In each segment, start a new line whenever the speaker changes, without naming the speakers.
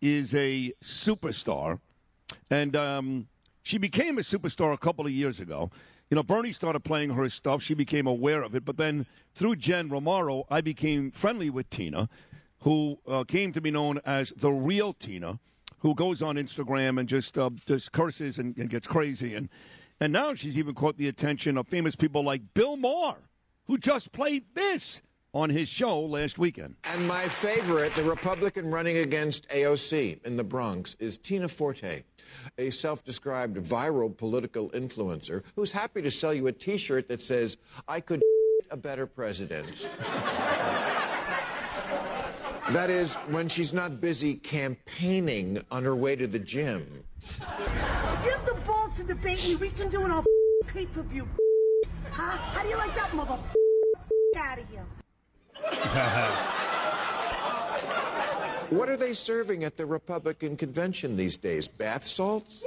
is a superstar, and um, she became a superstar a couple of years ago. You know, Bernie started playing her stuff. She became aware of it. But then through Jen Romero, I became friendly with Tina, who uh, came to be known as the real Tina, who goes on Instagram and just uh, just curses and, and gets crazy. And, and now she's even caught the attention of famous people like Bill Maher, who just played this on his show last weekend.
And my favorite, the Republican running against AOC in the Bronx, is Tina Forte, a self described viral political influencer who's happy to sell you a t shirt that says, I could a better president. that is, when she's not busy campaigning on her way to the gym.
You have the balls to debate me. We can do it on pay per view. Huh? How do you like that, mother? Out of here.
What are they serving at the Republican convention these days? Bath salts?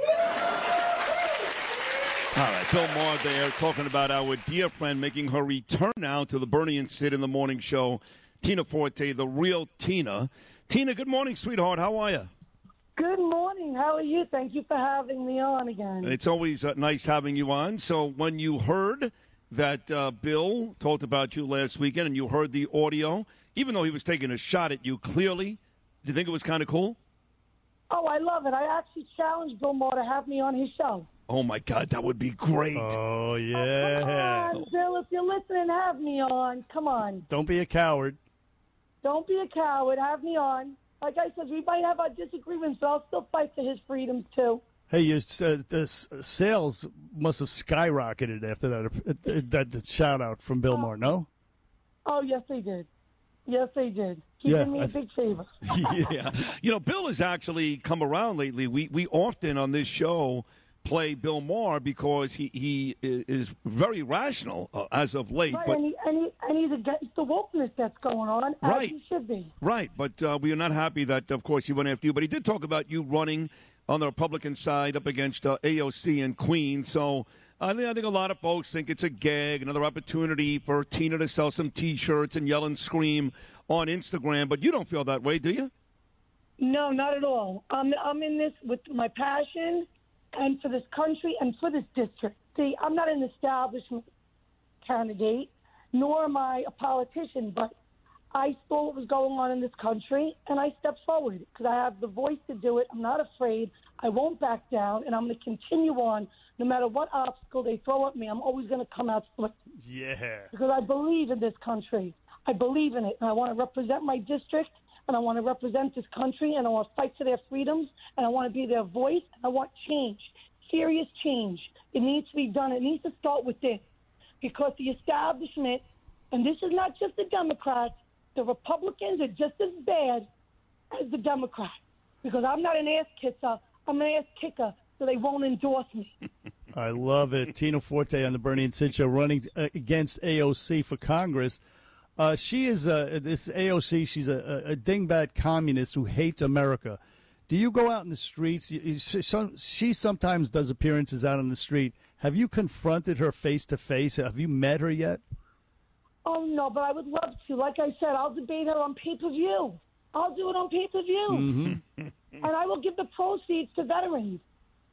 All right, Bill Maher there talking about our dear friend making her return now to the Bernie and Sid in the morning show. Tina Forte, the real Tina. Tina, good morning, sweetheart. How are you?
Good morning. How are you? Thank you for having me on again.
It's always uh, nice having you on. So, when you heard that uh, Bill talked about you last weekend and you heard the audio, even though he was taking a shot at you clearly, do you think it was kind of cool?
Oh, I love it. I actually challenged Bill Maher to have me on his show.
Oh, my God, that would be great.
Oh, yeah!
Come
yeah.
on, Bill, if you're listening, have me on. Come on.
Don't be a coward.
Don't be a coward. Have me on. Like I said, we might have our disagreements, but I'll still fight for his freedoms, too.
Hey, your uh, the sales must have skyrocketed after that uh, that, that shout out from Bill Maher. No,
Oh, yes, they did. Yes, they did. He
Yeah,
me a
th-
big favor.
yeah. You know, Bill has actually come around lately. We we often on this show play Bill Maher because he, he is very rational uh, as of late.
Right,
but
and, he, and, he, and he's against the wokeness that's going on, as
Right.
he should be.
right, but uh, we are not happy that, of course, he went after you. But he did talk about you running on the Republican side up against uh, AOC and Queen. So I think, I think a lot of folks think it's a gag, another opportunity for Tina to sell some T-shirts and yell and scream on Instagram. But you don't feel that way, do you?
No, not at all. I'm I'm in this with my passion and for this country and for this district. See, I'm not an establishment candidate, nor am I a politician, but I saw what was going on in this country and I stepped forward because I have the voice to do it. I'm not afraid. I won't back down and I'm going to continue on no matter what obstacle they throw at me. I'm always going to come out
yeah.
because I believe in this country. I believe in it, and I want to represent my district, and I want to represent this country, and I want to fight for their freedoms, and I want to be their voice, and I want change, serious change. It needs to be done. It needs to start with this, because the establishment, and this is not just the Democrats, the Republicans are just as bad as the Democrats, because I'm not an ass kisser. I'm an ass kicker, so they won't endorse me.
I love it. Tina Forte on the Bernie and Sid show running uh, against AOC for Congress. Uh, she is uh, this AOC. She's a, a, dingbat communist who hates America. Do you go out in the streets? She sometimes does appearances out on the street. Have you confronted her face to face? Have you met her yet?
Oh no, but I would love to. Like I said, I'll debate her on pay per view. I'll do it on pay per view, and I will give the proceeds to veterans.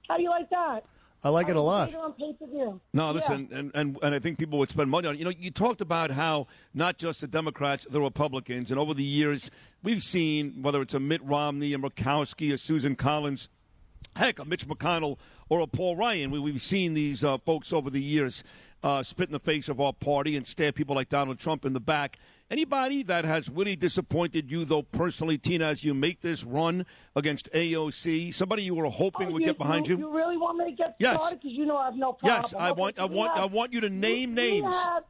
How do you like that?
I like it a lot.
Debate her on pay per view.
No, listen, and, and, and I think people would spend money on it. You know, you talked about how not just the Democrats, the Republicans, and over the years, we've seen whether it's a Mitt Romney, a Murkowski, a Susan Collins, heck, a Mitch McConnell, or a Paul Ryan. We, we've seen these uh, folks over the years uh, spit in the face of our party and stab people like Donald Trump in the back. Anybody that has really disappointed you, though, personally, Tina, as you make this run against AOC, somebody you were hoping
Oh,
would get behind you?
You really want me to get
Yes.
started? Because you know I have no problem.
Yes, I want, I want, I want you to name names.
Have,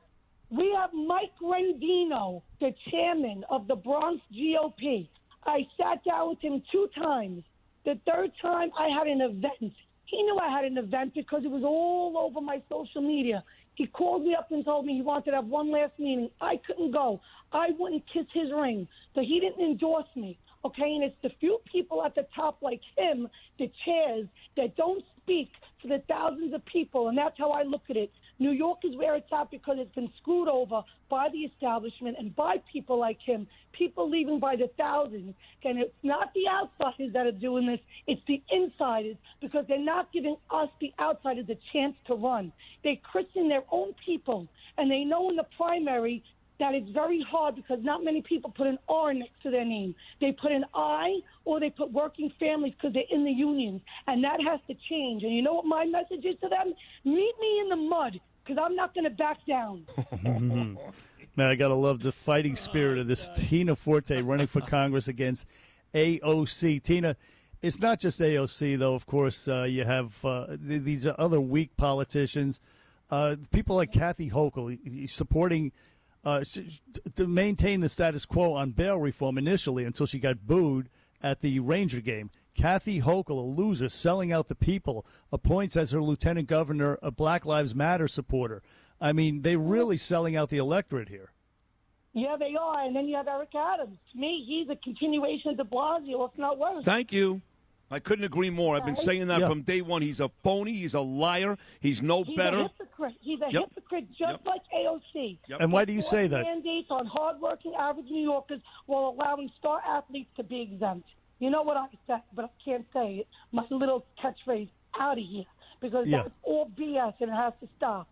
we have Mike Rendino, the chairman of the Bronx GOP. I sat down with him two times. The third time I had an event. He knew I had an event because it was all over my social media. He called me up and told me he wanted to have one last meeting. I couldn't go. I wouldn't kiss his ring. So he didn't endorse me. Okay, and it's the few people at the top like him, the chairs, that don't the people, and that's how I look at it. New York is where it's at because it's been screwed over by the establishment and by people like him, people leaving by the thousands. And it's not the outsiders that are doing this, it's the insiders because they're not giving us, the outsiders, a chance to run. They christen their own people, and they know in the primary that it's very hard because not many people put an R next to their name. They put an I or they put working families because they're in the unions, and that has to change. And you know what my message is to them? Meet me in the mud because I'm not going to back down.
Man, I gotta love the fighting spirit of this Tina Forte running for Congress against AOC. Tina, it's not just AOC though. Of course, uh, you have uh, th- these other weak politicians, uh, people like Kathy Hochul supporting uh, to maintain the status quo on bail reform initially until she got booed at the Ranger game. Kathy Hochul, a loser, selling out the people, appoints as her lieutenant governor a Black Lives Matter supporter. I mean, they're really selling out the electorate here.
Yeah, they are. And then you have Eric Adams. To me, he's a continuation of de Blasio, if not worse.
Thank you. I couldn't agree more. I've been saying that
Yeah.
from day one. He's a phony. He's a liar. He's no
He's
better.
a hypocrite. He's a
Yep.
hypocrite, just
Yep.
like AOC.
And why do you say that?
Mandates on hardworking average New Yorkers while allowing star athletes to be exempt. You know what I said, but I can't say it. My little catchphrase, out of here, because
Yeah.
that's all BS and it has to stop.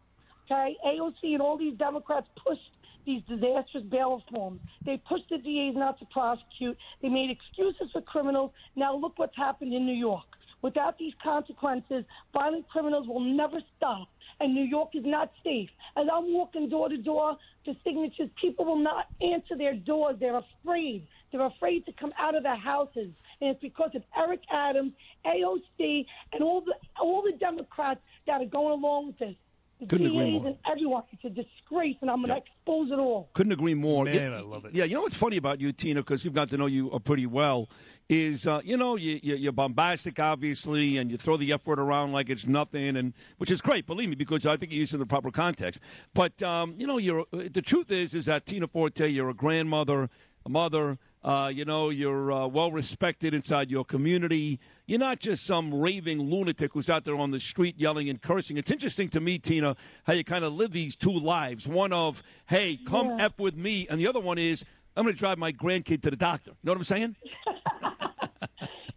Okay, AOC and all these Democrats pushed these disastrous bail reforms. They pushed the DAs not to prosecute. They made excuses for criminals. Now look what's happened in New York. Without these consequences, violent criminals will never stop, and New York is not safe. As I'm walking door to door for signatures, people will not answer their doors. They're afraid. They're afraid to come out of their houses, and it's because of Eric Adams, AOC, and all the all the Democrats that are going along with this. The
Couldn't agree more.
and everyone. It's a disgrace, and I'm going to expose it all.
Couldn't agree more.
Man,
Yeah,
I love it.
Yeah, you know what's funny about you, Tina, because we've got to know you uh, pretty well, is uh, you know you, you, you're bombastic, obviously, and you throw the F word around like it's nothing, and which is great, believe me, because I think you use it in the proper context. But um, you know, you're uh, the truth is is that Tina Forte, you're a grandmother, a mother. Uh, you know, you're uh, well respected inside your community. You're not just some raving lunatic who's out there on the street yelling and cursing. It's interesting to me, Tina, how you kind of live these two lives. One of, hey, come F with me, and the other one is, I'm going to drive my grandkid to the doctor. You know what I'm saying?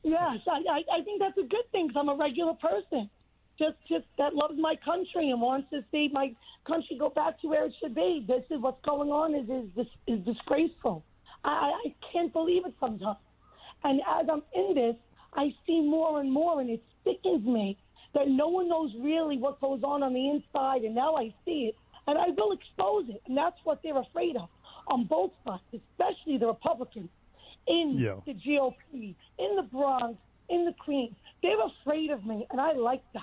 Yes, I, I, I think that's a good thing 'cause I'm a regular person, just just that loves my country and wants to see my country go back to where it should be. This is what's going on is, is disgraceful. I, I can't believe it sometimes. And as I'm in this, I see more and more, and it sickens me that no one knows really what goes on on the inside. And now I see it, and I will expose it. And that's what they're afraid of on both sides, especially the Republicans in
Yeah.
the GOP, in the Bronx, in the Queens. They're afraid of me, and I like that.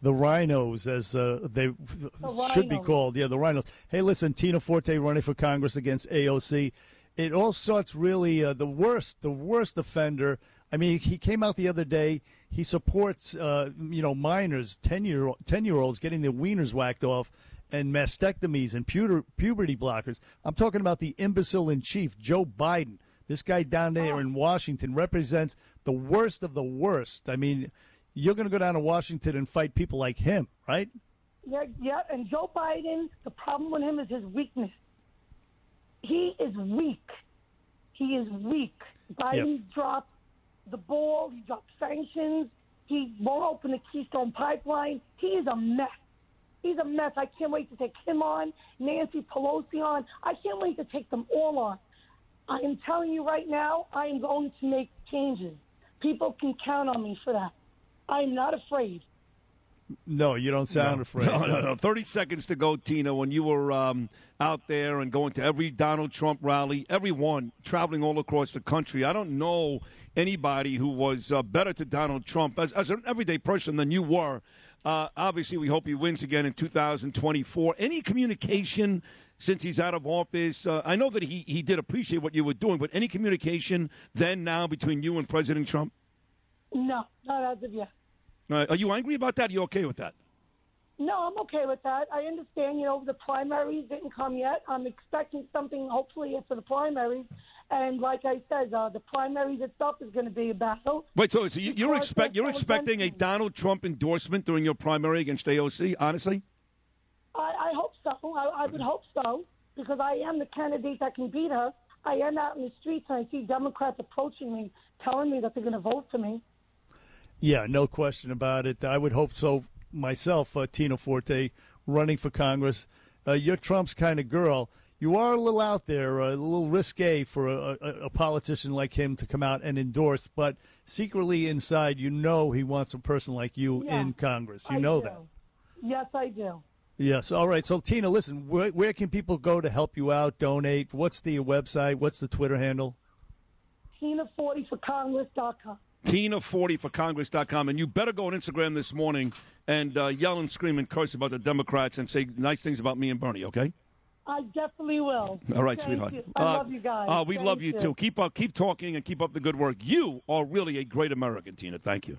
The RINOs, as uh, they should be called. Yeah, the RINOs. Hey, listen, Tina Forte running for Congress against AOC. It all starts really uh, the worst, the worst offender. I mean, he came out the other day. He supports, uh, you know, minors, ten year ten year olds getting their wieners whacked off, and mastectomies and puber, puberty blockers. I'm talking about the imbecile in chief, Joe Biden. This guy down there in Washington represents the worst of the worst. I mean, you're going to go down to Washington and fight people like him, right?
Yeah, yeah. And Joe Biden, the problem with him is his weakness. He is weak. He is weak. Biden
Yep.
dropped the ball. He dropped sanctions. He won't open the Keystone Pipeline. He is a mess. He's a mess. I can't wait to take him on, Nancy Pelosi on. I can't wait to take them all on. I am telling you right now, I am going to make changes. People can count on me for that. I am not afraid.
No, you don't sound afraid.
No, no, no. 30 seconds to go, Tina, when you were um, out there and going to every Donald Trump rally, everyone traveling all across the country. I don't know anybody who was uh, better to Donald Trump as, as an everyday person than you were. Uh, obviously, we hope he wins again in 2024. Any communication since he's out of office? Uh, I know that he, he did appreciate what you were doing, but any communication then, now, between you and President Trump?
No, not as of yet.
Uh, are you angry about that? Are you okay with that?
No, I'm okay with that. I understand, you know, the primaries didn't come yet. I'm expecting something, hopefully, after the primaries. And like I said, uh, the primaries itself is going to be a battle.
Wait, so, so you, you're expect you're expecting a. Donald Trump endorsement during your primary against AOC? Honestly,
I, I hope so. I, I would hope so because I am the candidate that can beat her. I am out in the streets and I see Democrats approaching me, telling me that they're going to vote for me.
Yeah, no question about it. I would hope so myself, uh, Tina Forte, running for Congress. Uh, you're Trump's kind of girl. You are a little out there, a little risque for a, a, a politician like him to come out and endorse, but secretly inside, you know he wants a person like you
Yeah,
in Congress. You
I
know
do.
that.
Yes, I do.
Yes. All right. So, Tina, listen, where, where can people go to help you out, donate? What's the website? What's the Twitter handle?
Tina40forcongress.com.
Tina40 for Congress.com. And you better go on Instagram this morning and uh, yell and scream and curse about the Democrats and say nice things about me and Bernie, okay?
I definitely will.
All right,
Thank
sweetheart.
you. I
Uh,
love you guys.
Uh, we
Thank
love you, too. Keep up, keep talking, and keep up the good work. You are really a great American, Tina. Thank you.